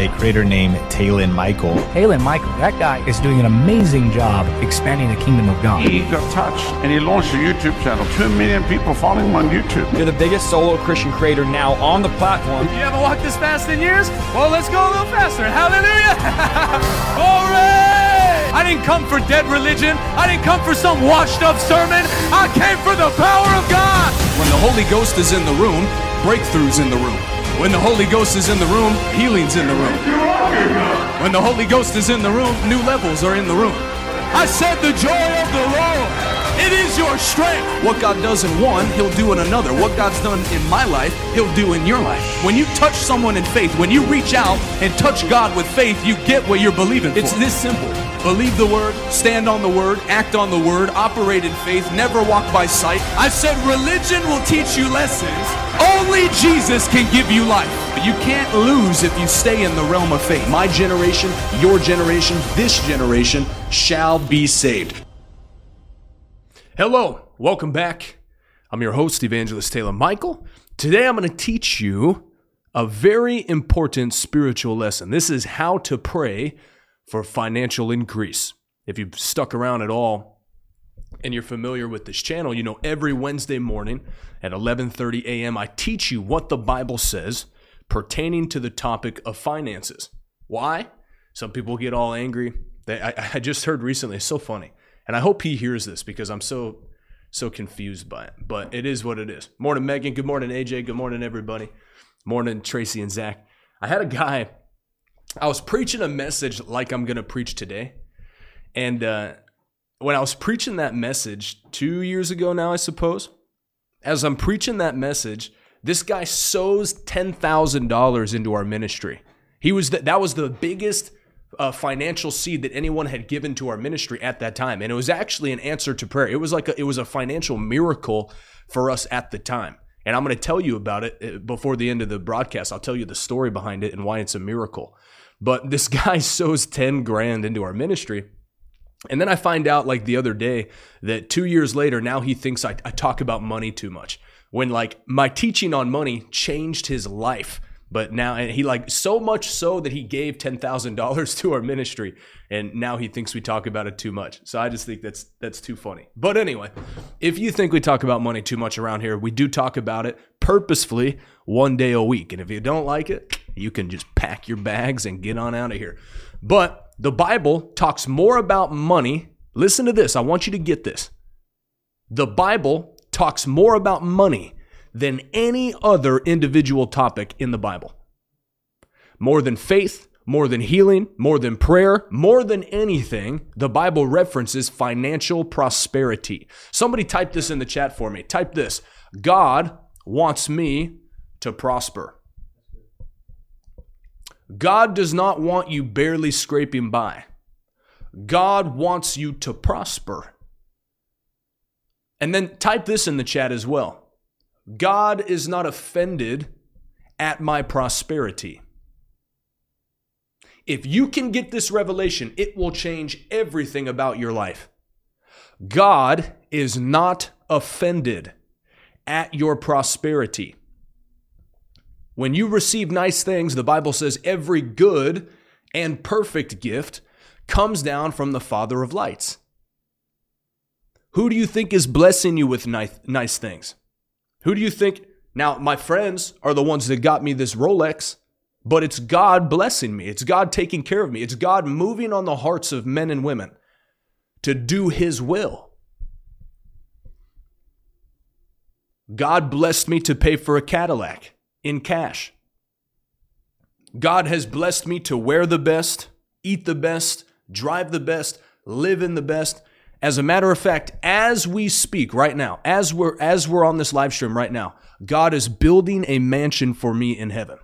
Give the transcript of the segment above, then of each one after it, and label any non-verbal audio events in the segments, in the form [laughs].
a creator named Taylan Michael. Taylan Michael, that guy is doing an amazing job expanding the kingdom of God. He got touched and he launched a YouTube channel. Two million people following him on YouTube. You're the biggest solo Christian creator now on the platform. You haven't walked this fast in years? Well, let's go a little faster. Hallelujah! [laughs] Glory! I didn't come for dead religion. I didn't come for some washed up sermon. I came for the power of God. When the Holy Ghost is in the room, breakthroughs in the room. When the Holy Ghost is in the room, healing's in the room. When the Holy Ghost is in the room, new levels are in the room. I said the joy of the Lord. It is your strength. What God does in one, He'll do in another. What God's done in my life, He'll do in your life. When you touch someone in faith, when you reach out and touch God with faith, you get what you're believing for. It's this simple. Believe the word, stand on the word, act on the word, operate in faith, never walk by sight. I said religion will teach you lessons. Only Jesus can give you life. But You can't lose if you stay in the realm of faith. My generation, your generation, this generation shall be saved. Hello, welcome back. I'm your host, Evangelist Taylan Michael. Today I'm going to teach you a very important spiritual lesson. This is how to pray for financial increase. If you've stuck around at all and you're familiar with this channel, you know every Wednesday morning at 11:30 a.m. I teach you what the Bible says pertaining to the topic of finances. Why? Some people get all angry. They, I, I just heard recently, it's so funny. And I hope he hears this because I'm so so confused by it. But it is what it is. Morning, Megan. Good morning, AJ. Good morning, everybody. Morning, Tracy and Zach. I had a guy, I was preaching a message like I'm to preach today. And uh, when I was preaching that message two years ago now, I suppose, as I'm preaching that message, this guy sows $10,000 into our ministry. He was the, that was the biggest uh, financial seed that anyone had given to our ministry at that time, and it was actually an answer to prayer. It was like a, it was a financial miracle for us at the time. And I'm going to tell you about it uh, before the end of the broadcast. I'll tell you the story behind it and why it's a miracle. But this [laughs] guy sows 10 grand into our ministry. And then I find out like the other day that two years later, now he thinks I, I talk about money too much. When like my teaching on money changed his life but now, and he like so much so that he gave ten thousand dollars to our ministry, and now he thinks we talk about it too much. So I just think that's that's too funny. But anyway, if you think we talk about money too much around here, we do talk about it purposefully one day a week. And if you don't like it, you can just pack your bags and get on out of here. But the Bible talks more about money. Listen to this. I want you to get this. The Bible talks more about money than any other individual topic in the Bible. More than faith, more than healing, more than prayer, more than anything, the Bible references financial prosperity. Somebody type this in the chat for me. Type this God wants me to prosper. God does not want you barely scraping by. God wants you to prosper. And then type this in the chat as well. God is not offended at my prosperity. If you can get this revelation, it will change everything about your life. God is not offended at your prosperity. When you receive nice things, the Bible says every good and perfect gift comes down from the Father of lights. Who do you think is blessing you with nice, things? Who do you think? Now, my friends are the ones that got me this Rolex, but it's God blessing me. It's God taking care of me. It's God moving on the hearts of men and women to do His will. God blessed me to pay for a Cadillac in cash. God has blessed me to wear the best, eat the best, drive the best, live in the best. As a matter of fact, as we speak right now, as we're as we're on this live stream right now, God is building a mansion for me in heaven.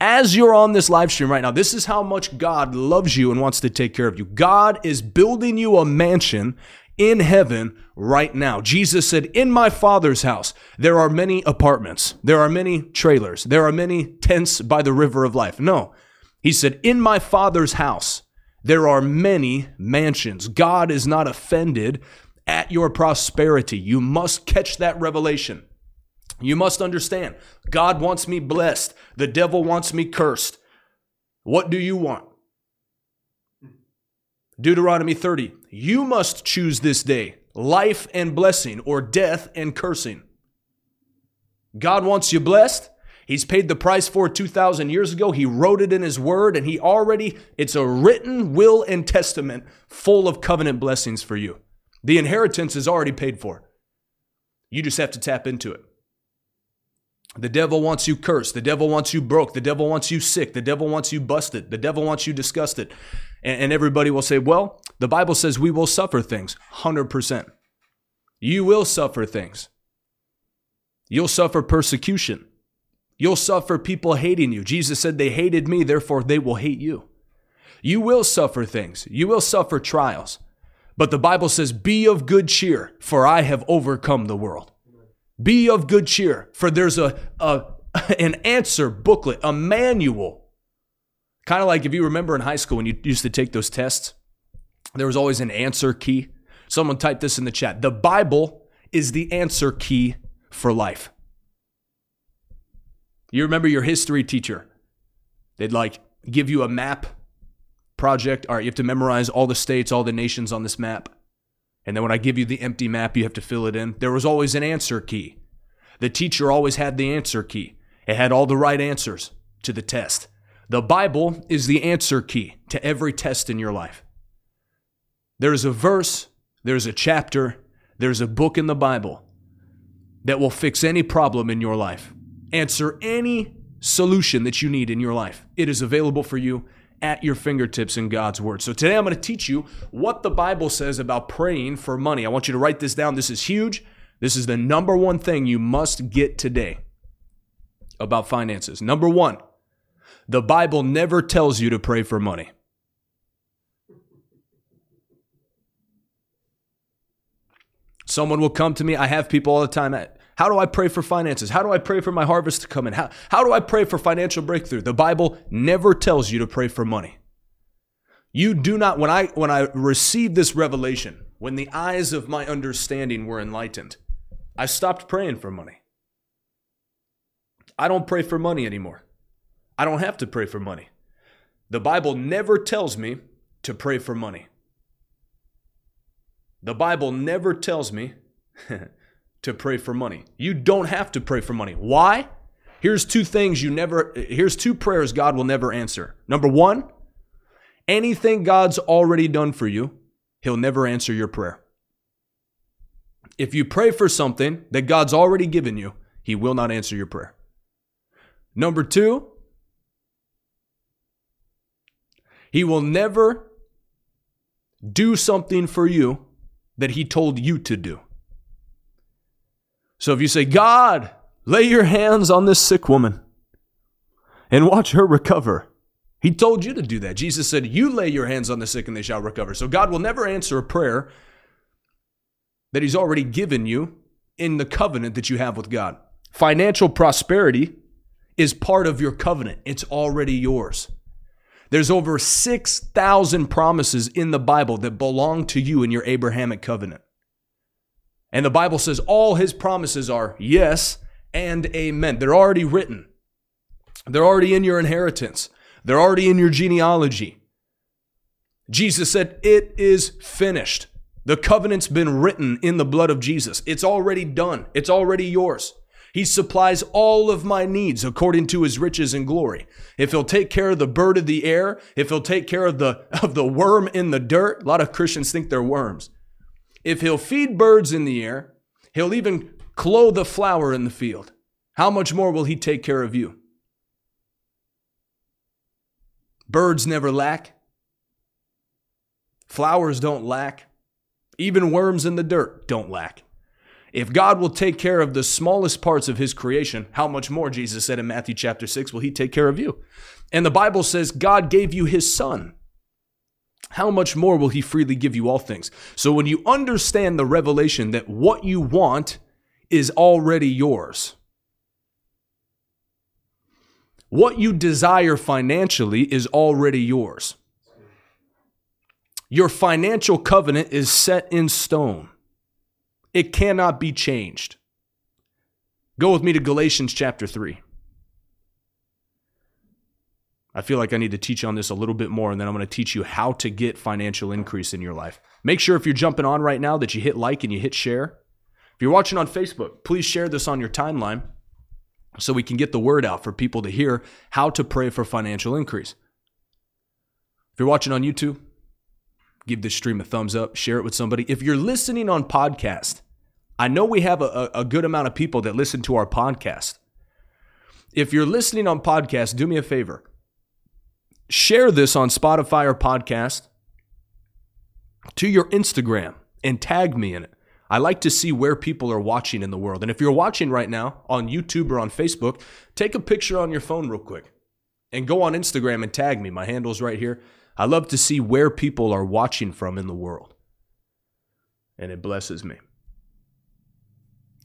As you're on this live stream right now, this is how much God loves you and wants to take care of you. God is building you a mansion in heaven right now. Jesus said, In my Father's house, there are many apartments, there are many trailers, there are many tents by the river of life. No, he said, In my Father's house, there are many mansions. God is not offended at your prosperity. You must catch that revelation. You must understand God wants me blessed, the devil wants me cursed. What do you want? Deuteronomy 30. You must choose this day life and blessing, or death and cursing. God wants you blessed. He's paid the price for it 2,000 years ago. He wrote it in His Word, and He already, it's a written will and testament full of covenant blessings for you. The inheritance is already paid for. You just have to tap into it. The devil wants you cursed. The devil wants you broke. The devil wants you sick. The devil wants you busted. The devil wants you disgusted. And, and everybody will say, well, the Bible says we will suffer things. 100%. You will suffer things. You'll suffer persecution. You'll suffer people hating you. Jesus said, They hated me, therefore they will hate you. You will suffer things. You will suffer trials. But the Bible says, Be of good cheer, for I have overcome the world. Be of good cheer, for there's a, a [laughs] an answer booklet, a manual. Kind of like if you remember in high school when you used to take those tests, there was always an answer key. Someone typed this in the chat. The Bible is the answer key for life. You remember your history teacher? They'd like give you a map project. All right, you have to memorize all the states, all the nations on this map. And then when I give you the empty map, you have to fill it in. There was always an answer key. The teacher always had the answer key. It had all the right answers to the test. The Bible is the answer key to every test in your life. There's a verse, there's a chapter, there's a book in the Bible that will fix any problem in your life, answer any solution that you need in your life. It is available for you at your fingertips in God's Word. So today I'm going to teach you what the Bible says about praying for money. I want you to write this down. This is huge. This is the number one thing you must get today about finances. Number one, the Bible never tells you to pray for money. Someone will come to me. I have people all the time. How do I pray for finances? How do I pray for my harvest to come in? How, how do I pray for financial breakthrough? The Bible never tells you to pray for money. You do not, when I, when I received this revelation, when the eyes of my understanding were enlightened, I stopped praying for money. I don't pray for money anymore. I don't have to pray for money. The Bible never tells me to pray for money. The Bible never tells me [laughs] to pray for money. You don't have to pray for money. Why? Here's two things you never, here's two prayers God will never answer. Number one, anything God's already done for you, He'll never answer your prayer. If you pray for something that God's already given you, He will not answer your prayer. Number two, He will never do something for you that He told you to do. So if you say, God, lay your hands on this sick woman and watch her recover. He told you to do that. Jesus said, You lay your hands on the sick and they shall recover. So God will never answer a prayer that He's already given you in the covenant that you have with God. Financial prosperity is part of your covenant, it's already yours. There's over 6,000 promises in the Bible that belong to you in your Abrahamic covenant. And the Bible says all his promises are yes and amen. They're already written, they're already in your inheritance, they're already in your genealogy. Jesus said, It is finished. The covenant's been written in the blood of Jesus. It's already done. It's already yours. He supplies all of my needs according to his riches and glory. If he'll take care of the bird of the air, if he'll take care of the, [laughs] of the worm in the dirt, a lot of Christians think they're worms. If he'll feed birds in the air, he'll even clothe the flower in the field. How much more will he take care of you? Birds never lack. Flowers don't lack. Even worms in the dirt don't lack. If God will take care of the smallest parts of his creation, how much more, Jesus said in Matthew chapter 6, will he take care of you? And the Bible says God gave you his son. How much more will he freely give you all things? So when you understand the revelation that what you want is already yours, what you desire financially is already yours. Your financial covenant is set in stone. It cannot be changed. Go with me to Galatians chapter 3. I feel like I need to teach you on this a little bit more, and then I'm going to teach you how to get financial increase in your life. Make sure if you're jumping on right now that you hit like and you hit share. If you're watching on Facebook, please share this on your timeline so we can get the word out for people to hear how to pray for financial increase. If you're watching on YouTube, give this stream a thumbs up, share it with somebody. If you're listening on podcast, I know we have a, a good amount of people that listen to our podcast. If you're listening on podcast, do me a favor share this on Spotify or podcast to your Instagram and tag me in it. I like to see where people are watching in the world. And if you're watching right now on YouTube or on Facebook, take a picture on your phone real quick and go on Instagram and tag me. My handle's right here. I love to see where people are watching from in the world. And it blesses me.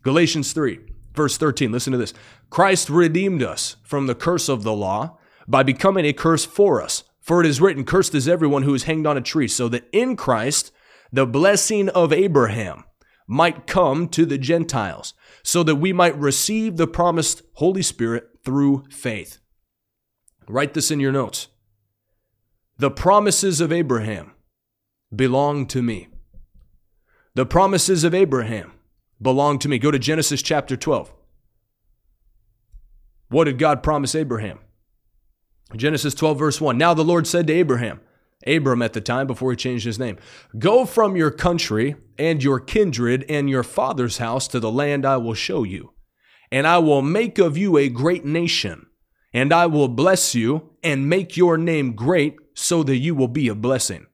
Galatians 3, verse 13. Listen to this. Christ redeemed us from the curse of the law by becoming a curse for us. For it is written, Cursed is everyone who is hanged on a tree, so that in Christ the blessing of Abraham might come to the Gentiles, so that we might receive the promised Holy Spirit through faith. Write this in your notes. The promises of Abraham belong to me. The promises of Abraham belong to me. Go to Genesis chapter 12. What did God promise Abraham? Genesis 12, verse 1. Now the Lord said to Abraham, Abram at the time before he changed his name, Go from your country and your kindred and your father's house to the land I will show you. And I will make of you a great nation, and I will bless you and make your name great so that you will be a blessing.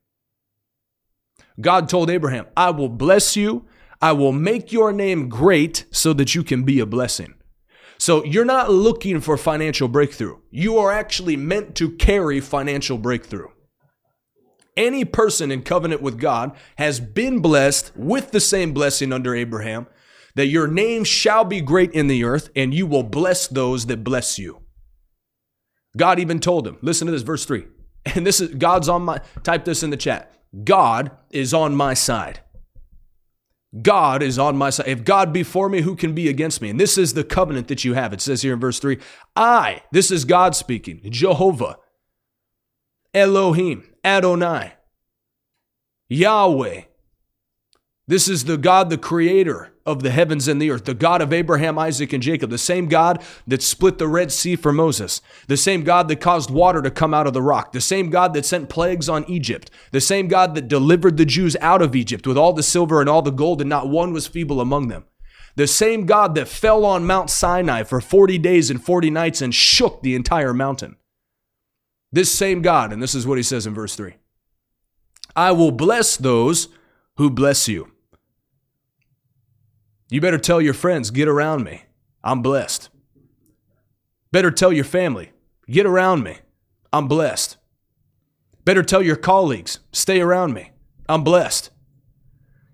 God told Abraham, I will bless you, I will make your name great so that you can be a blessing. So you're not looking for financial breakthrough. You are actually meant to carry financial breakthrough. Any person in covenant with God has been blessed with the same blessing under Abraham that your name shall be great in the earth and you will bless those that bless you. God even told him, listen to this, verse 3. [laughs] And this is God's on my, type this in the chat. God is on my side. God is on my side. If God be for me, who can be against me? And this is the covenant that you have. It says here in verse 3 I, this is God speaking, Jehovah, Elohim, Adonai, Yahweh. This is the God, the creator of the heavens and the earth, the God of Abraham, Isaac, and Jacob, the same God that split the Red Sea for Moses, the same God that caused water to come out of the rock, the same God that sent plagues on Egypt, the same God that delivered the Jews out of Egypt with all the silver and all the gold, and not one was feeble among them. The same God that fell on Mount Sinai for 40 days and 40 nights and shook the entire mountain. This same God, and this is what he says in verse 3 I will bless those who bless you. You better tell your friends, get around me. I'm blessed. Better tell your family, get around me. I'm blessed. Better tell your colleagues, stay around me. I'm blessed.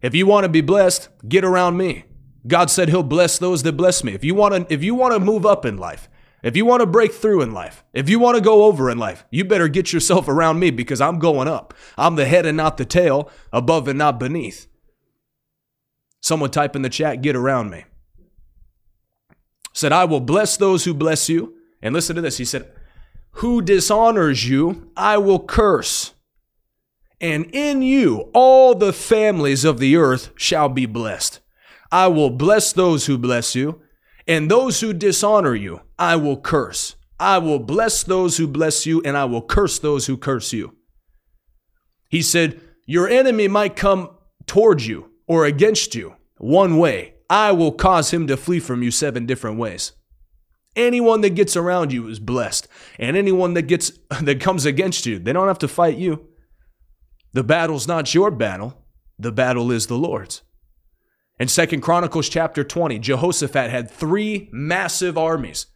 If you want to be blessed, get around me. God said he'll bless those that bless me. If you want to if you want to move up in life, if you want to break through in life, if you want to go over in life, you better get yourself around me because I'm going up. I'm the head and not the tail, above and not beneath. Someone type in the chat, get around me. Said, I will bless those who bless you. And listen to this. He said, Who dishonors you, I will curse. And in you, all the families of the earth shall be blessed. I will bless those who bless you, and those who dishonor you, I will curse. I will bless those who bless you, and I will curse those who curse you. He said, Your enemy might come towards you or against you one way, I will cause him to flee from you seven different ways. Anyone that gets around you is blessed, and anyone that gets [laughs] that comes against you, they don't have to fight you. The battle's not your battle, the battle is the Lord's. In Second Chronicles chapter 20, Jehoshaphat had three massive armies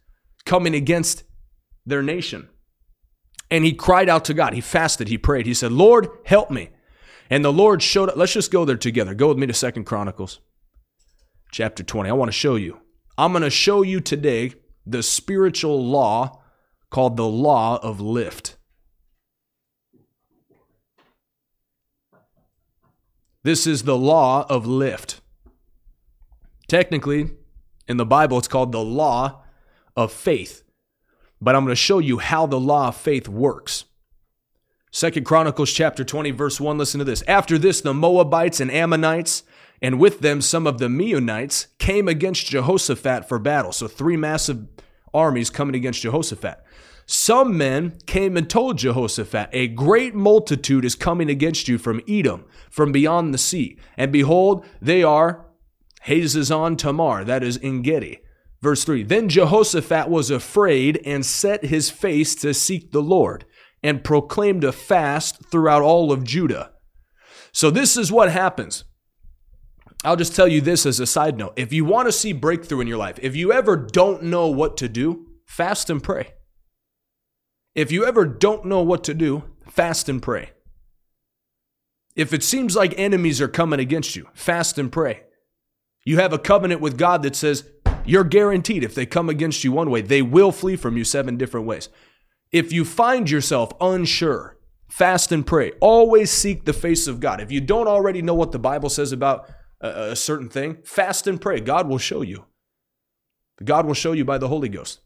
coming against their nation. And he cried out to God. He fasted, he prayed. He said, "Lord, help me." And the Lord showed up. Let's just go there together. Go with me to Second Chronicles chapter 20. I want to show you. I'm going to show you today the spiritual law called the law of lift. This is the law of lift. Technically, In the Bible, it's called the law of faith. But I'm going to show you how the law of faith works. Second Chronicles chapter 20, verse 1, listen to this. After this, the Moabites and Ammonites, and with them some of the Meunites, came against Jehoshaphat for battle. So three massive armies coming against Jehoshaphat. Some men came and told Jehoshaphat, A great multitude is coming against you from Edom, from beyond the sea. And behold, they are Hazazon Tamar, that is Engedi. Verse 3 Then Jehoshaphat was afraid and set his face to seek the Lord and proclaimed a fast throughout all of Judah. So, this is what happens. I'll just tell you this as a side note. If you want to see breakthrough in your life, if you ever don't know what to do, fast and pray. If you ever don't know what to do, fast and pray. If it seems like enemies are coming against you, fast and pray. You have a covenant with God that says you're guaranteed if they come against you one way, they will flee from you seven different ways. If you find yourself unsure, fast and pray. Always seek the face of God. If you don't already know what the Bible says about a, a certain thing, fast and pray. God will show you. God will show you by the Holy Ghost.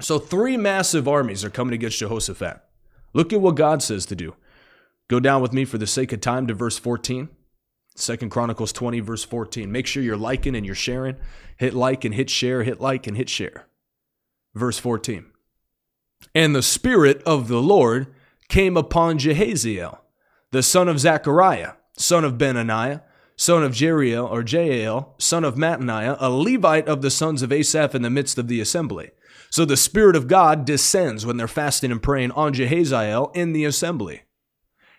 So, three massive armies are coming against Jehoshaphat. Look at what God says to do. Go down with me for the sake of time to verse 14. Second Chronicles 20, verse 14. Make sure you're liking and you're sharing. Hit like and hit share, hit like and hit share. Verse 14. And the Spirit of the Lord came upon Jehaziel, the son of Zechariah, son of Benaniah, son of Jeriel or Jael, son of Mattaniah, a Levite of the sons of Asaph in the midst of the assembly. So the Spirit of God descends when they're fasting and praying on Jehaziel in the assembly.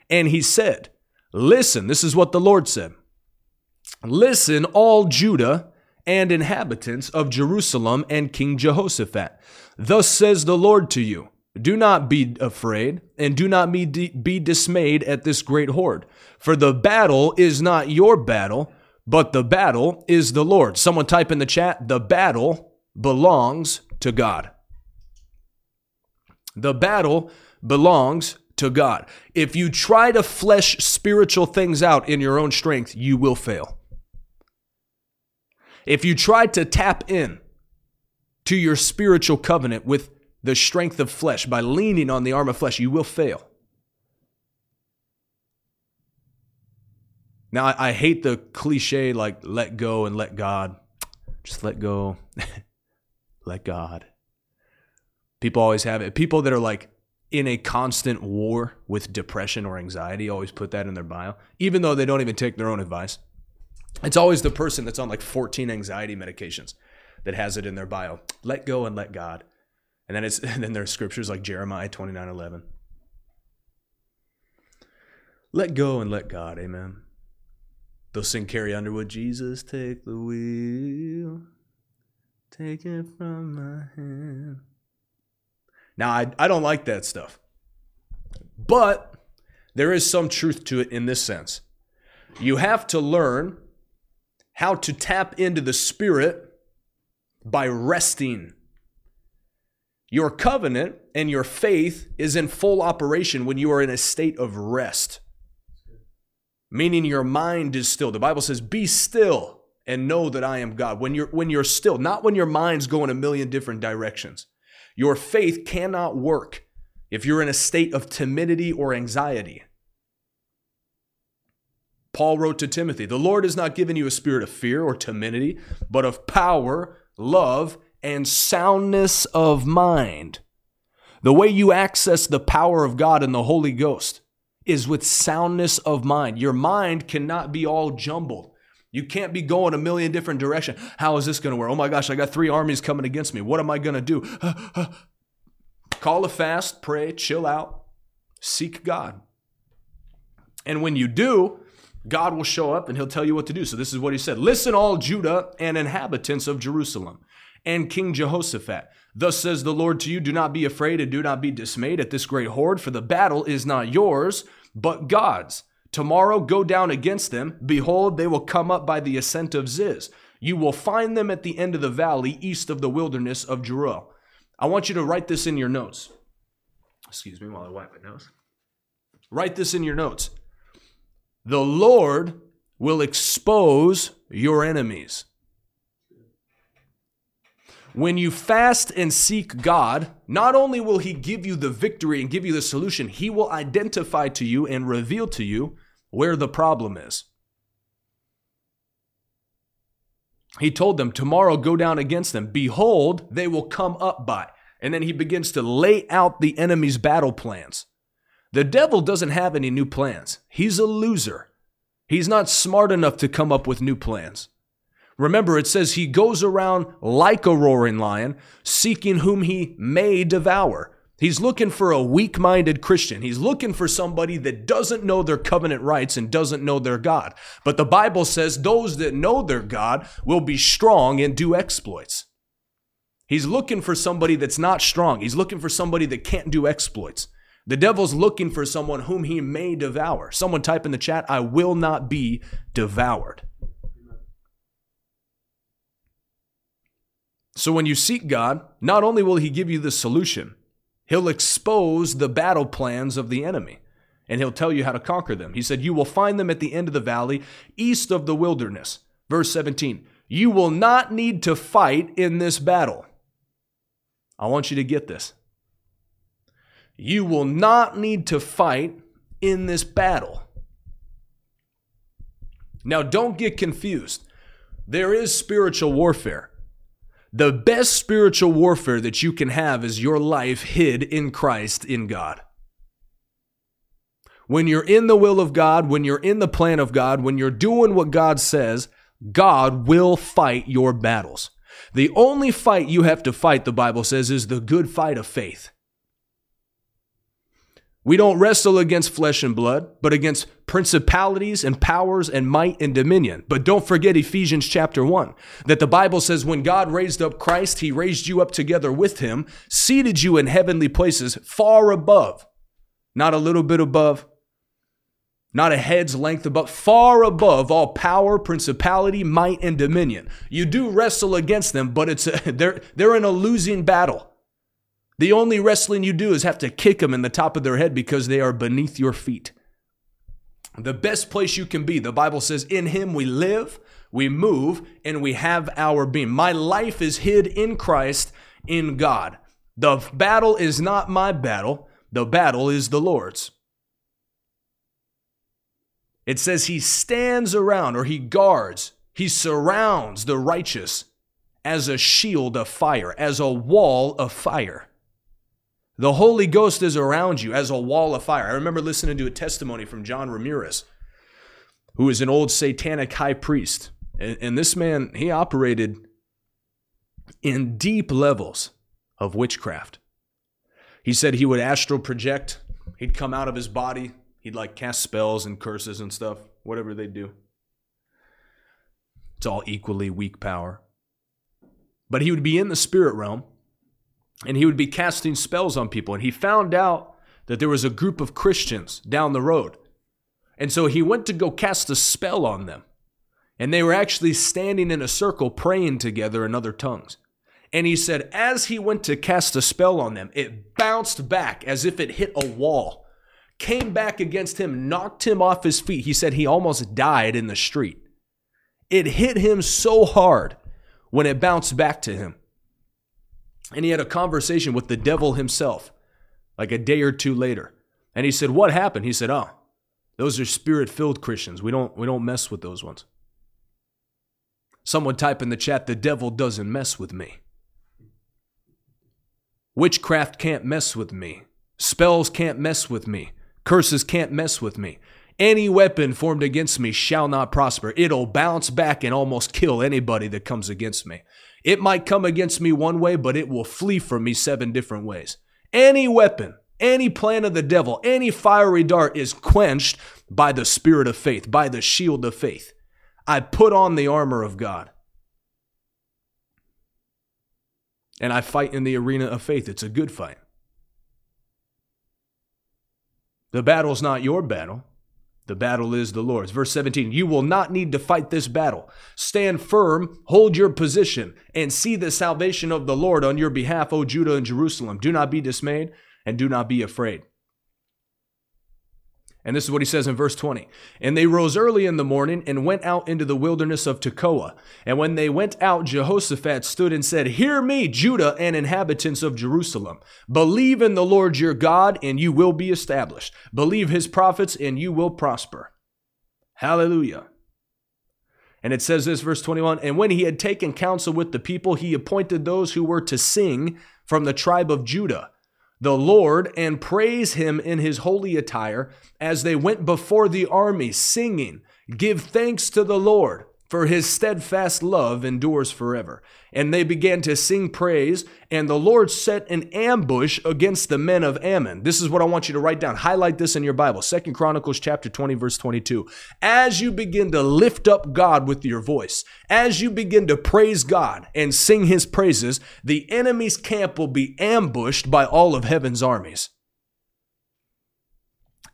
And he said, Listen, this is what the Lord said. Listen, all Judah and inhabitants of Jerusalem and King Jehoshaphat. Thus says the Lord to you Do not be afraid, and do not be, be dismayed at this great horde, for the battle is not your battle, but the battle is the Lord. Someone type in the chat, the battle belongs to God. The battle belongs to God. If you try to flesh spiritual things out in your own strength, you will fail. If you try to tap in to your spiritual covenant with the strength of flesh by leaning on the arm of flesh, you will fail. Now, I, I hate the cliche like let go and let God. Just let go, [laughs] let God. People always have it. People that are like in a constant war with depression or anxiety always put that in their bio, even though they don't even take their own advice. It's always the person that's on like 14 anxiety medications that has it in their bio. Let go and let God. And then it's [laughs] and then there's scriptures like Jeremiah 29 11. Let go and let God, amen. They'll sing Carrie Underwood, Jesus, take the wheel, take it from my hand. Now, I, I don't like that stuff. But there is some truth to it in this sense. You have to learn how to tap into the Spirit by resting. Your covenant and your faith is in full operation when you are in a state of rest, meaning your mind is still. The Bible says, Be still and know that I am God. When you're, when you're still, not when your mind's going a million different directions. Your faith cannot work if you're in a state of timidity or anxiety. Paul wrote to Timothy, The Lord has not given you a spirit of fear or timidity, but of power, love, and soundness of mind. The way you access the power of God and the Holy Ghost is with soundness of mind. Your mind cannot be all jumbled. You can't be going a million different directions. How is this going to work? Oh my gosh, I got three armies coming against me. What am I going to do? [sighs] Call a fast, pray, chill out, seek God. And when you do, God will show up and he'll tell you what to do. So this is what he said Listen, all Judah and inhabitants of Jerusalem, and King Jehoshaphat. Thus says the Lord to you Do not be afraid and do not be dismayed at this great horde, for the battle is not yours, but God's. Tomorrow go down against them. Behold, they will come up by the ascent of Ziz. You will find them at the end of the valley, east of the wilderness of Jeruel. I want you to write this in your notes. Excuse me while I wipe my nose. Write this in your notes. The Lord will expose your enemies. When you fast and seek God, not only will He give you the victory and give you the solution, He will identify to you and reveal to you where the problem is. He told them, Tomorrow go down against them. Behold, they will come up by. And then he begins to lay out the enemy's battle plans. The devil doesn't have any new plans. He's a loser. He's not smart enough to come up with new plans. Remember, it says he goes around like a roaring lion, seeking whom he may devour. He's looking for a weak minded Christian. He's looking for somebody that doesn't know their covenant rights and doesn't know their God. But the Bible says those that know their God will be strong and do exploits. He's looking for somebody that's not strong. He's looking for somebody that can't do exploits. The devil's looking for someone whom he may devour. Someone type in the chat, I will not be devoured. So when you seek God, not only will he give you the solution, he'll expose the battle plans of the enemy and he'll tell you how to conquer them. He said, You will find them at the end of the valley, east of the wilderness. Verse 17, you will not need to fight in this battle. I want you to get this. You will not need to fight in this battle. Now, don't get confused. There is spiritual warfare. The best spiritual warfare that you can have is your life hid in Christ in God. When you're in the will of God, when you're in the plan of God, when you're doing what God says, God will fight your battles. The only fight you have to fight, the Bible says, is the good fight of faith. We don't wrestle against flesh and blood, but against principalities and powers and might and dominion. But don't forget Ephesians chapter 1, that the Bible says when God raised up Christ, he raised you up together with him, seated you in heavenly places far above, not a little bit above, not a head's length above, far above all power, principality, might, and dominion. You do wrestle against them, but it's a, [laughs] they're, they're in a losing battle. The only wrestling you do is have to kick them in the top of their head because they are beneath your feet. The best place you can be, the Bible says, in Him we live, we move, and we have our being. My life is hid in Christ, in God. The battle is not my battle, the battle is the Lord's. It says He stands around or He guards, He surrounds the righteous as a shield of fire, as a wall of fire. The Holy Ghost is around you as a wall of fire. I remember listening to a testimony from John Ramirez, who is an old satanic high priest. And, and this man, he operated in deep levels of witchcraft. He said he would astral project, he'd come out of his body, he'd like cast spells and curses and stuff, whatever they do. It's all equally weak power. But he would be in the spirit realm and he would be casting spells on people. And he found out that there was a group of Christians down the road. And so he went to go cast a spell on them. And they were actually standing in a circle praying together in other tongues. And he said, as he went to cast a spell on them, it bounced back as if it hit a wall, came back against him, knocked him off his feet. He said he almost died in the street. It hit him so hard when it bounced back to him and he had a conversation with the devil himself, like a day or two later. And he said, What happened? He said, Oh, those are spirit filled Christians. We don't, we don't mess with those ones. Someone type in the chat, The devil doesn't mess with me. Witchcraft can't mess with me. Spells can't mess with me. Curses can't mess with me. Any weapon formed against me shall not prosper. It'll bounce back and almost kill anybody that comes against me. It might come against me one way, but it will flee from me seven different ways. Any weapon, any plan of the devil, any fiery dart is quenched by the spirit of faith, by the shield of faith. I put on the armor of God. And I fight in the arena of faith. It's a good fight. The battle's not your battle. The battle is the Lord's. Verse 17, you will not need to fight this battle. Stand firm, hold your position, and see the salvation of the Lord on your behalf, O Judah and Jerusalem. Do not be dismayed and do not be afraid. And this is what he says in verse 20. And they rose early in the morning and went out into the wilderness of Tekoa. And when they went out, Jehoshaphat stood and said, Hear me, Judah and inhabitants of Jerusalem. Believe in the Lord your God, and you will be established. Believe his prophets, and you will prosper. Hallelujah. And it says this, verse 21 And when he had taken counsel with the people, he appointed those who were to sing from the tribe of Judah the Lord and praise him in his holy attire as they went before the army, singing, Give thanks to the Lord, for his steadfast love endures forever. And they began to sing praise, and the Lord set an ambush against the men of Ammon. This is what I want you to write down. Highlight this in your Bible. Second Chronicles chapter 20, verse 22. As you begin to lift up God with your voice, as you begin to praise God and sing his praises, the enemy's camp will be ambushed by all of heaven's armies.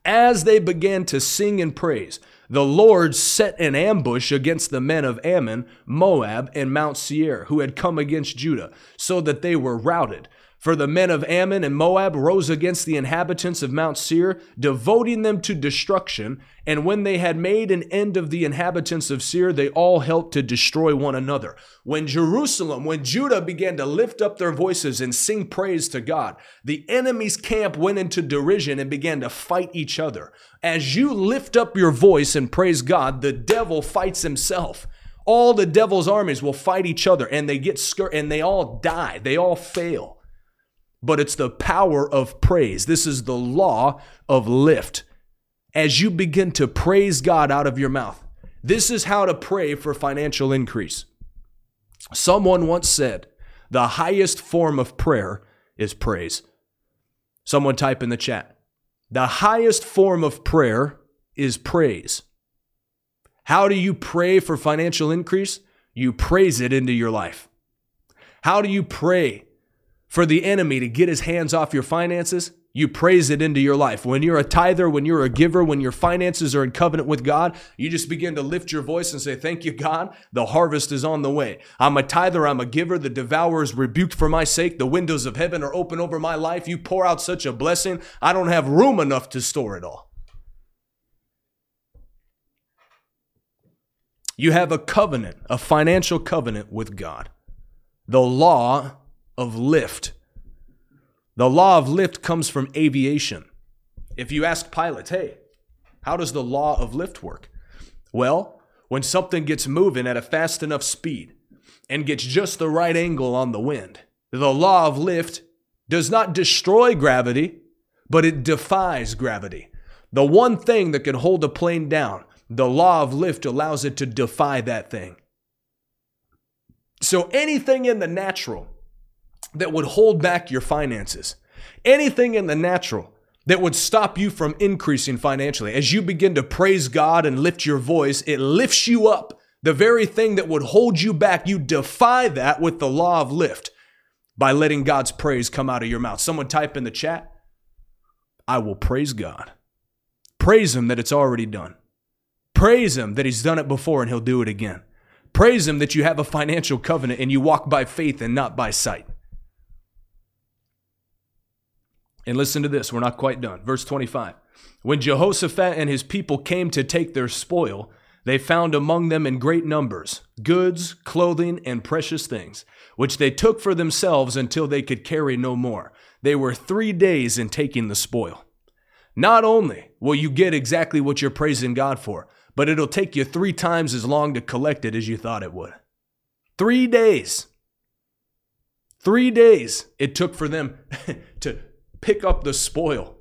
As they began to sing and praise, the Lord set an ambush against the men of Ammon, Moab, and Mount Seir, who had come against Judah, so that they were routed. For the men of Ammon and Moab rose against the inhabitants of Mount Seir, devoting them to destruction. And when they had made an end of the inhabitants of Seir, they all helped to destroy one another. When Jerusalem, when Judah began to lift up their voices and sing praise to God, the enemy's camp went into derision and began to fight each other. As you lift up your voice and praise God, the devil fights himself. All the devil's armies will fight each other and they get scared and they all die. They all fail but it's the power of praise. This is the law of lift. As you begin to praise God out of your mouth, this is how to pray for financial increase. Someone once said, the highest form of prayer is praise. Someone type in the chat. The highest form of prayer is praise. How do you pray for financial increase? You praise it into your life. How do you pray for the enemy to get his hands off your finances, you praise it into your life. When you're a tither, when you're a giver, when your finances are in covenant with God, you just begin to lift your voice and say, Thank you, God. The harvest is on the way. I'm a tither, I'm a giver. The devourer is rebuked for my sake. The windows of heaven are open over my life. You pour out such a blessing, I don't have room enough to store it all. You have a covenant, a financial covenant with God. The law of lift. The law of lift comes from aviation. If you ask pilots, hey, how does the law of lift work? Well, when something gets moving at a fast enough speed and gets just the right angle on the wind, the law of lift does not destroy gravity, but it defies gravity. The one thing that can hold a plane down, the law of lift allows it to defy that thing. So anything in the natural that would hold back your finances, anything in the natural that would stop you from increasing financially. As you begin to praise God and lift your voice, it lifts you up. The very thing that would hold you back, you defy that with the law of lift by letting God's praise come out of your mouth. Someone type in the chat, I will praise God. Praise Him that it's already done. Praise Him that He's done it before and He'll do it again. Praise Him that you have a financial covenant and you walk by faith and not by sight. And listen to this, we're not quite done. Verse 25. When Jehoshaphat and his people came to take their spoil, they found among them in great numbers goods, clothing, and precious things, which they took for themselves until they could carry no more. They were three days in taking the spoil. Not only will you get exactly what you're praising God for, but it'll take you three times as long to collect it as you thought it would. Three days. Three days it took for them [laughs] to pick up the spoil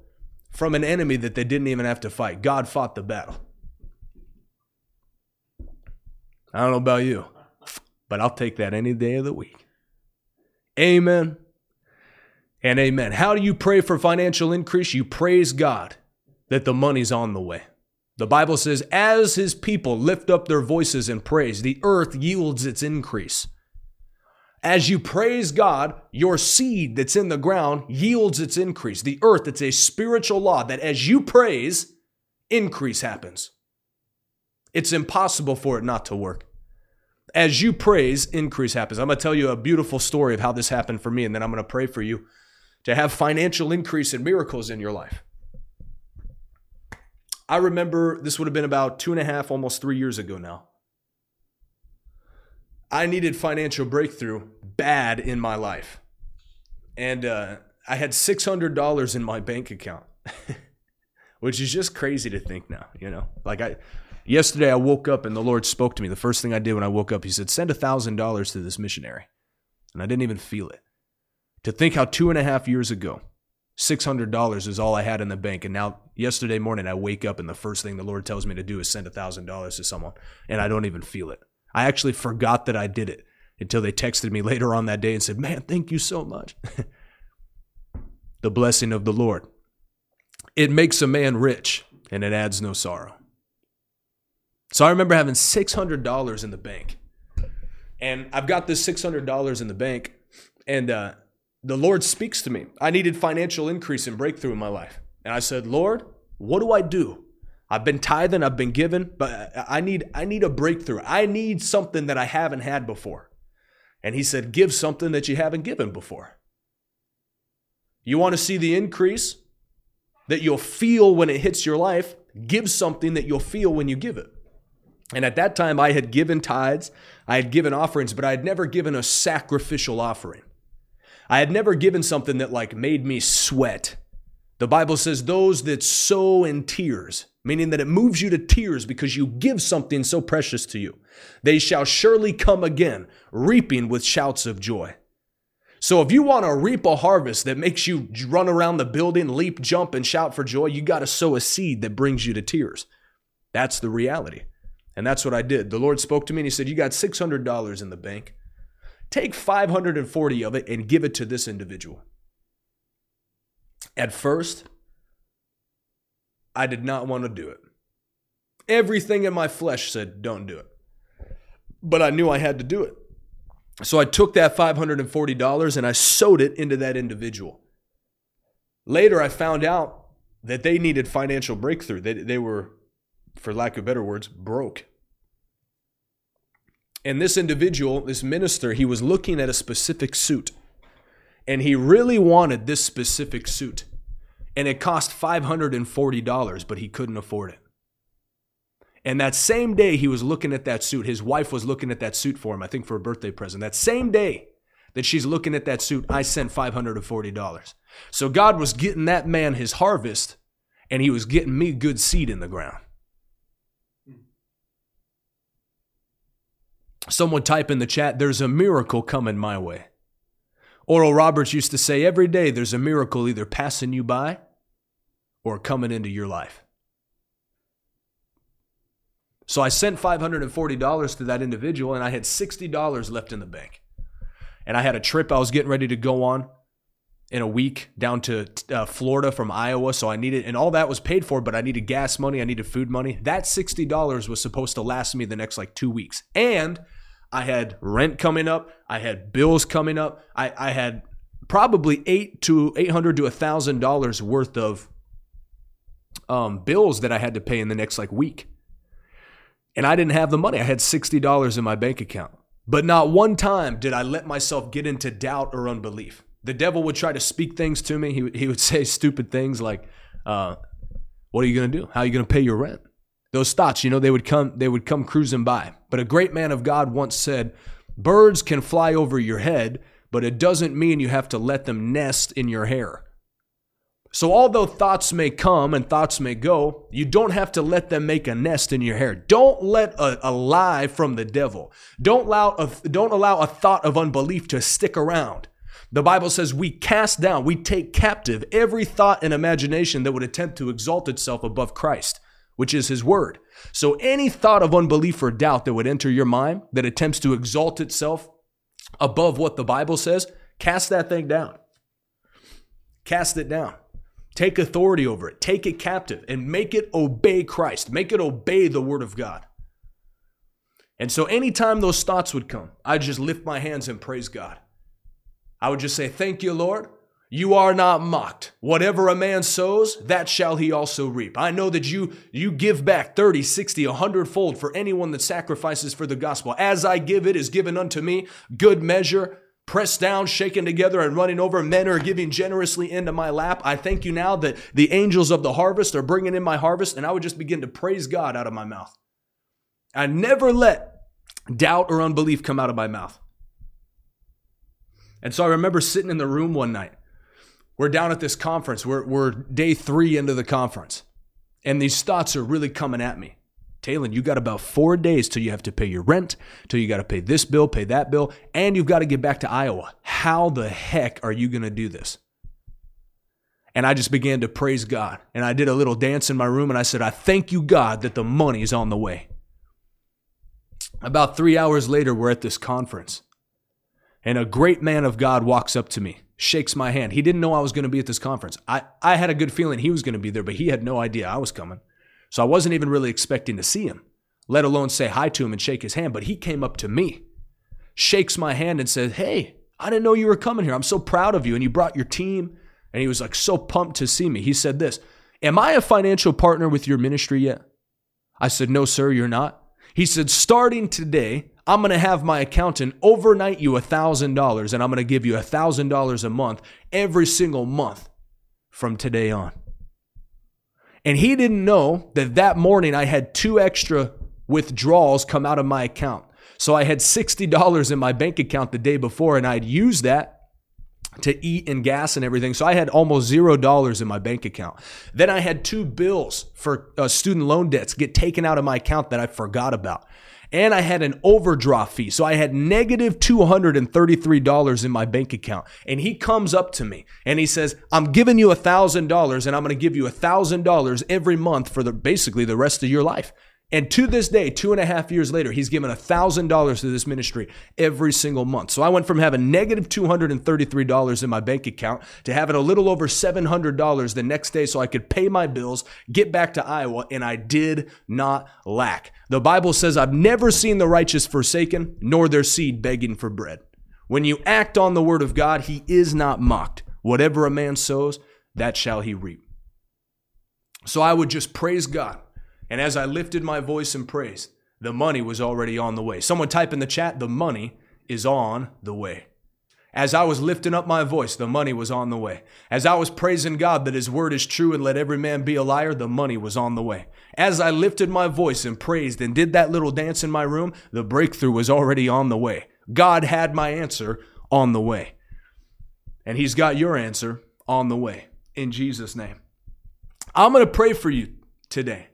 from an enemy that they didn't even have to fight. God fought the battle. I don't know about you, but I'll take that any day of the week. Amen and amen. How do you pray for financial increase? You praise God that the money's on the way. The Bible says, as his people lift up their voices in praise, the earth yields its increase. As you praise God, your seed that's in the ground yields its increase. The earth, it's a spiritual law that as you praise, increase happens. It's impossible for it not to work. As you praise, increase happens. I'm going to tell you a beautiful story of how this happened for me, and then I'm going to pray for you to have financial increase and miracles in your life. I remember this would have been about two and a half, almost three years ago now. I needed financial breakthrough bad in my life. And uh, I had $600 in my bank account, [laughs] which is just crazy to think now, you know? Like, I, yesterday I woke up and the Lord spoke to me. The first thing I did when I woke up, He said, Send $1,000 to this missionary. And I didn't even feel it. To think how two and a half years ago, $600 is all I had in the bank. And now, yesterday morning, I wake up and the first thing the Lord tells me to do is send $1,000 to someone, and I don't even feel it. I actually forgot that I did it until they texted me later on that day and said, Man, thank you so much. [laughs] the blessing of the Lord. It makes a man rich and it adds no sorrow. So I remember having $600 in the bank. And I've got this $600 in the bank, and uh, the Lord speaks to me. I needed financial increase and breakthrough in my life. And I said, Lord, what do I do? I've been tithing, I've been given, but I need I need a breakthrough. I need something that I haven't had before. And he said, "Give something that you haven't given before." You want to see the increase that you'll feel when it hits your life? Give something that you'll feel when you give it. And at that time I had given tithes, I had given offerings, but I had never given a sacrificial offering. I had never given something that like made me sweat. The Bible says those that sow in tears meaning that it moves you to tears because you give something so precious to you. They shall surely come again, reaping with shouts of joy. So if you want to reap a harvest that makes you run around the building, leap, jump, and shout for joy, you got to sow a seed that brings you to tears. That's the reality. And that's what I did. The Lord spoke to me and He said, You got $600 in the bank. Take 540 of it and give it to this individual. At first, I did not want to do it. Everything in my flesh said, don't do it. But I knew I had to do it. So I took that $540 and I sowed it into that individual. Later, I found out that they needed financial breakthrough. They, they were, for lack of better words, broke. And this individual, this minister, he was looking at a specific suit. And he really wanted this specific suit and it cost $540, but he couldn't afford it. And that same day he was looking at that suit, his wife was looking at that suit for him, I think for a birthday present. That same day that she's looking at that suit, I sent $540. So God was getting that man his harvest, and he was getting me good seed in the ground. Someone type in the chat, there's a miracle coming my way. Oral Roberts used to say, every day there's a miracle either passing you by or coming into your life. So I sent $540 to that individual and I had $60 left in the bank. And I had a trip I was getting ready to go on in a week down to uh, Florida from Iowa. So I needed, and all that was paid for, but I needed gas money, I needed food money. That $60 was supposed to last me the next like two weeks. And I had rent coming up, I had bills coming up, I, I had probably eight to eight hundred to a thousand dollars worth of um, bills that I had to pay in the next like week. And I didn't have the money. I had $60 in my bank account. But not one time did I let myself get into doubt or unbelief. The devil would try to speak things to me. He, he would [laughs] say stupid things like, uh, what are you going to do? How are you going to pay your rent? Those thoughts, you know, they would come, they would come cruising by. But a great man of God once said, birds can fly over your head, but it doesn't mean you have to let them nest in your hair. So, although thoughts may come and thoughts may go, you don't have to let them make a nest in your hair. Don't let a, a lie from the devil. Don't allow, a, don't allow a thought of unbelief to stick around. The Bible says we cast down, we take captive every thought and imagination that would attempt to exalt itself above Christ, which is his word. So, any thought of unbelief or doubt that would enter your mind that attempts to exalt itself above what the Bible says, cast that thing down. Cast it down. Take authority over it, take it captive, and make it obey Christ, make it obey the Word of God. And so, anytime those thoughts would come, I'd just lift my hands and praise God. I would just say, Thank you, Lord. You are not mocked. Whatever a man sows, that shall he also reap. I know that you you give back 30, 60, 100 fold for anyone that sacrifices for the gospel. As I give it is given unto me, good measure, pressed down, shaken together, and running over. Men are giving generously into my lap. I thank you now that the angels of the harvest are bringing in my harvest. And I would just begin to praise God out of my mouth. I never let doubt or unbelief come out of my mouth. And so I remember sitting in the room one night. We're down at this conference. We're, we're day three into the conference. And these thoughts are really coming at me. Taylan, you got about four days till you have to pay your rent, till you got to pay this bill, pay that bill, and you've got to get back to Iowa. How the heck are you going to do this? And I just began to praise God. And I did a little dance in my room and I said, I thank you, God, that the money's on the way. About three hours later, we're at this conference. And a great man of God walks up to me, shakes my hand. He didn't know I was going to be at this conference. I, I had a good feeling he was going to be there, but he had no idea I was coming. So I wasn't even really expecting to see him, let alone say hi to him and shake his hand. But he came up to me, shakes my hand, and says, Hey, I didn't know you were coming here. I'm so proud of you. And you brought your team. And he was like so pumped to see me. He said this Am I a financial partner with your ministry yet? I said, No, sir, you're not. He said, Starting today, I'm going to have my accountant overnight you $1,000 and I'm going to give you $1,000 a month every single month from today on. And he didn't know that that morning I had two extra withdrawals come out of my account. So I had $60 in my bank account the day before, and I'd used that to eat and gas and everything. So I had almost zero dollars in my bank account. Then I had two bills for uh, student loan debts get taken out of my account that I forgot about and I had an overdraft fee. So I had negative $233 in my bank account. And he comes up to me and he says, I'm giving you $1,000 and I'm going to give you $1,000 every month for the basically the rest of your life. And to this day, two and a half years later, he's given $1,000 to this ministry every single month. So I went from having negative $233 in my bank account to having a little over $700 the next day so I could pay my bills, get back to Iowa, and I did not lack. The Bible says, I've never seen the righteous forsaken, nor their seed begging for bread. When you act on the word of God, he is not mocked. Whatever a man sows, that shall he reap. So I would just praise God and as I lifted my voice in praise, the money was already on the way. Someone type in the chat, the money is on the way. As I was lifting up my voice, the money was on the way. As I was praising God that His word is true and let every man be a liar, the money was on the way. As I lifted my voice and praised and did that little dance in my room, the breakthrough was already on the way. God had my answer on the way. And He's got your answer on the way in Jesus' name. I'm going to pray for you today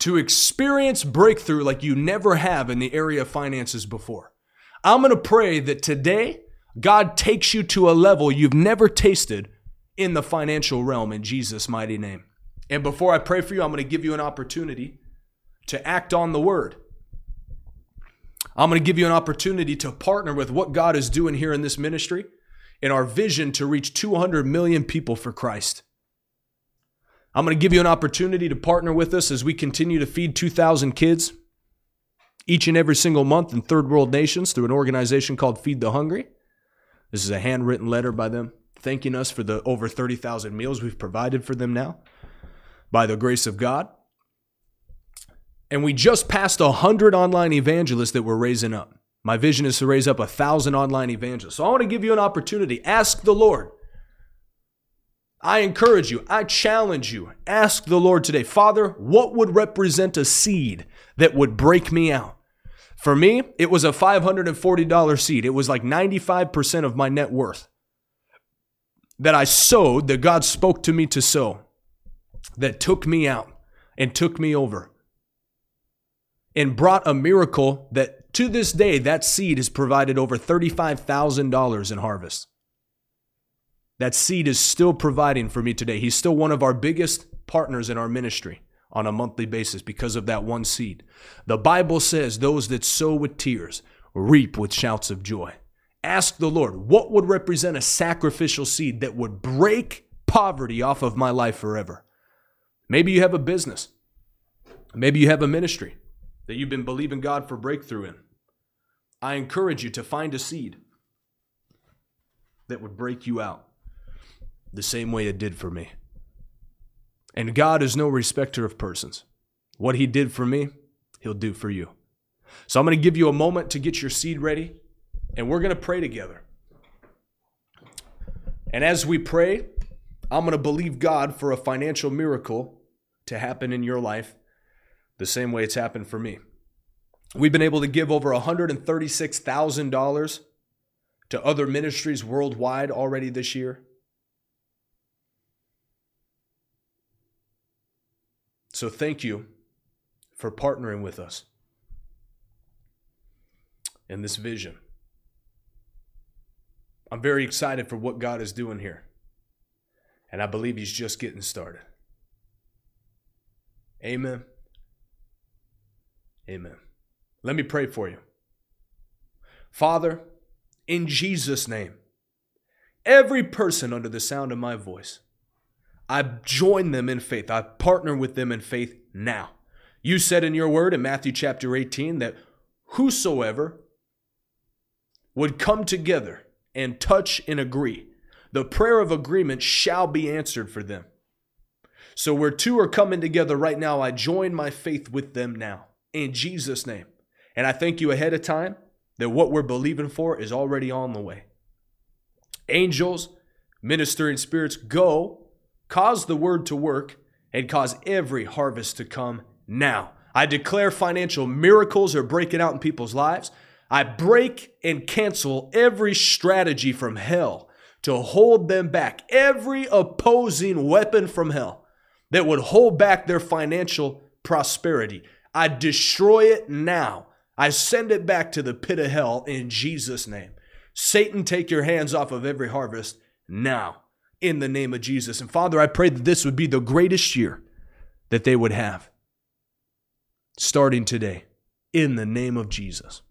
to experience breakthrough like you never have in the area of finances before. I'm going to pray that today God takes you to a level you've never tasted in the financial realm in Jesus' mighty name. And before I pray for you, I'm going to give you an opportunity to act on the word. I'm going to give you an opportunity to partner with what God is doing here in this ministry in our vision to reach 200 million people for Christ. I'm going to give you an opportunity to partner with us as we continue to feed 2,000 kids each and every single month in third world nations through an organization called Feed the Hungry. This is a handwritten letter by them thanking us for the over 30,000 meals we've provided for them now by the grace of God. And we just passed 100 online evangelists that we're raising up. My vision is to raise up a 1,000 online evangelists. So I want to give you an opportunity. Ask the Lord I encourage you, I challenge you, ask the Lord today, Father, what would represent a seed that would break me out? For me, it was a $540 seed. It was like 95% of my net worth that I sowed, that God spoke to me to sow, that took me out and took me over and brought a miracle that to this day, that seed has provided over $35,000 in harvest. That seed is still providing for me today. He's still one of our biggest partners in our ministry on a monthly basis because of that one seed. The Bible says, Those that sow with tears reap with shouts of joy. Ask the Lord, what would represent a sacrificial seed that would break poverty off of my life forever? Maybe you have a business. Maybe you have a ministry that you've been believing God for breakthrough in. I encourage you to find a seed that would break you out the same way it did for me. And God is no respecter of persons. What He did for me, He'll do for you. So I'm going to give you a moment to get your seed ready, and we're going to pray together. And as we pray, I'm going to believe God for a financial miracle to happen in your life the same way it's happened for me. We've been able to give over $136,000 to other ministries worldwide already this year. So thank you for partnering with us in this vision. I'm very excited for what God is doing here. And I believe He's just getting started. Amen. Amen. Let me pray for you. Father, in Jesus' name, every person under the sound of my voice, I join them in faith. I partner with them in faith now. You said in your word in Matthew chapter 18 that whosoever would come together and touch and agree, the prayer of agreement shall be answered for them. So, where two are coming together right now, I join my faith with them now in Jesus' name. And I thank you ahead of time that what we're believing for is already on the way. Angels, ministering spirits, go, cause the word to work, and cause every harvest to come now. I declare financial miracles are breaking out in people's lives. I break and cancel every strategy from hell to hold them back, every opposing weapon from hell that would hold back their financial prosperity. I destroy it now. I send it back to the pit of hell in Jesus' name. Satan, take your hands off of every harvest now in the name of Jesus. And Father, I pray that this would be the greatest year that they would have starting today in the name of Jesus.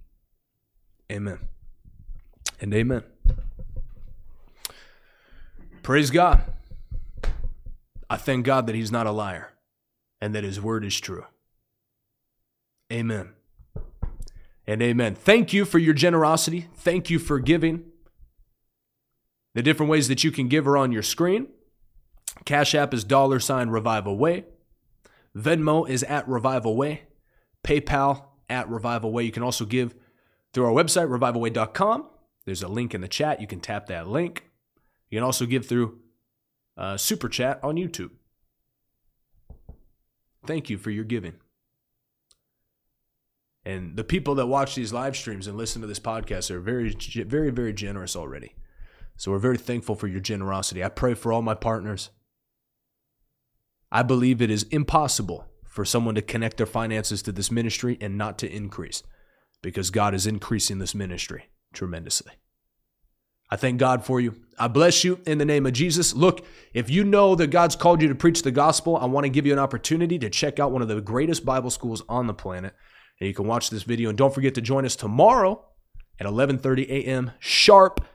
Amen. And amen. Praise God. I thank God that He's not a liar and that His word is true. Amen. And amen. Thank you for your generosity. Thank you for giving. The different ways that you can give are on your screen. Cash App is dollar sign Revival Way. Venmo is at Revival Way. PayPal at Revival Way. You can also give through our website, revivalway.com. There's a link in the chat. You can tap that link. You can also give through uh, Super Chat on YouTube. Thank you for your giving. And the people that watch these live streams and listen to this podcast are very, very, very generous already. So we're very thankful for your generosity. I pray for all my partners. I believe it is impossible for someone to connect their finances to this ministry and not to increase because God is increasing this ministry tremendously. I thank God for you. I bless you in the name of Jesus. Look, if you know that God's called you to preach the gospel, I want to give you an opportunity to check out one of the greatest Bible schools on the planet and you can watch this video. And don't forget to join us tomorrow at 11:30 a.m. sharp.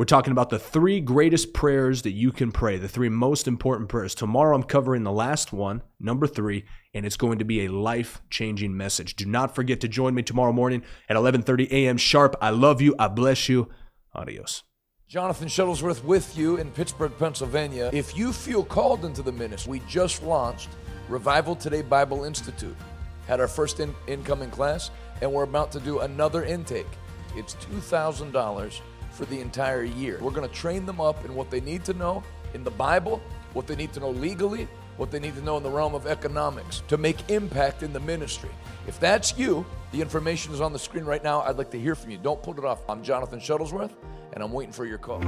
We're talking about the three greatest prayers that you can pray, the three most important prayers. Tomorrow I'm covering the last one, number 3, and it's going to be a life-changing message. Do not forget to join me tomorrow morning at 11:30 a.m. sharp. I love you. I bless you. Adios. Jonathan Shuttlesworth with you in Pittsburgh, Pennsylvania. If you feel called into the ministry, we just launched Revival Today Bible Institute had our first in- incoming class, and we're about to do another intake. It's $2,000 for the entire year. We're going to train them up in what they need to know in the Bible, what they need to know legally, what they need to know in the realm of economics to make impact in the ministry. If that's you, the information is on the screen right now. I'd like to hear from you. Don't put it off. I'm Jonathan Shuttlesworth, and I'm waiting for your call.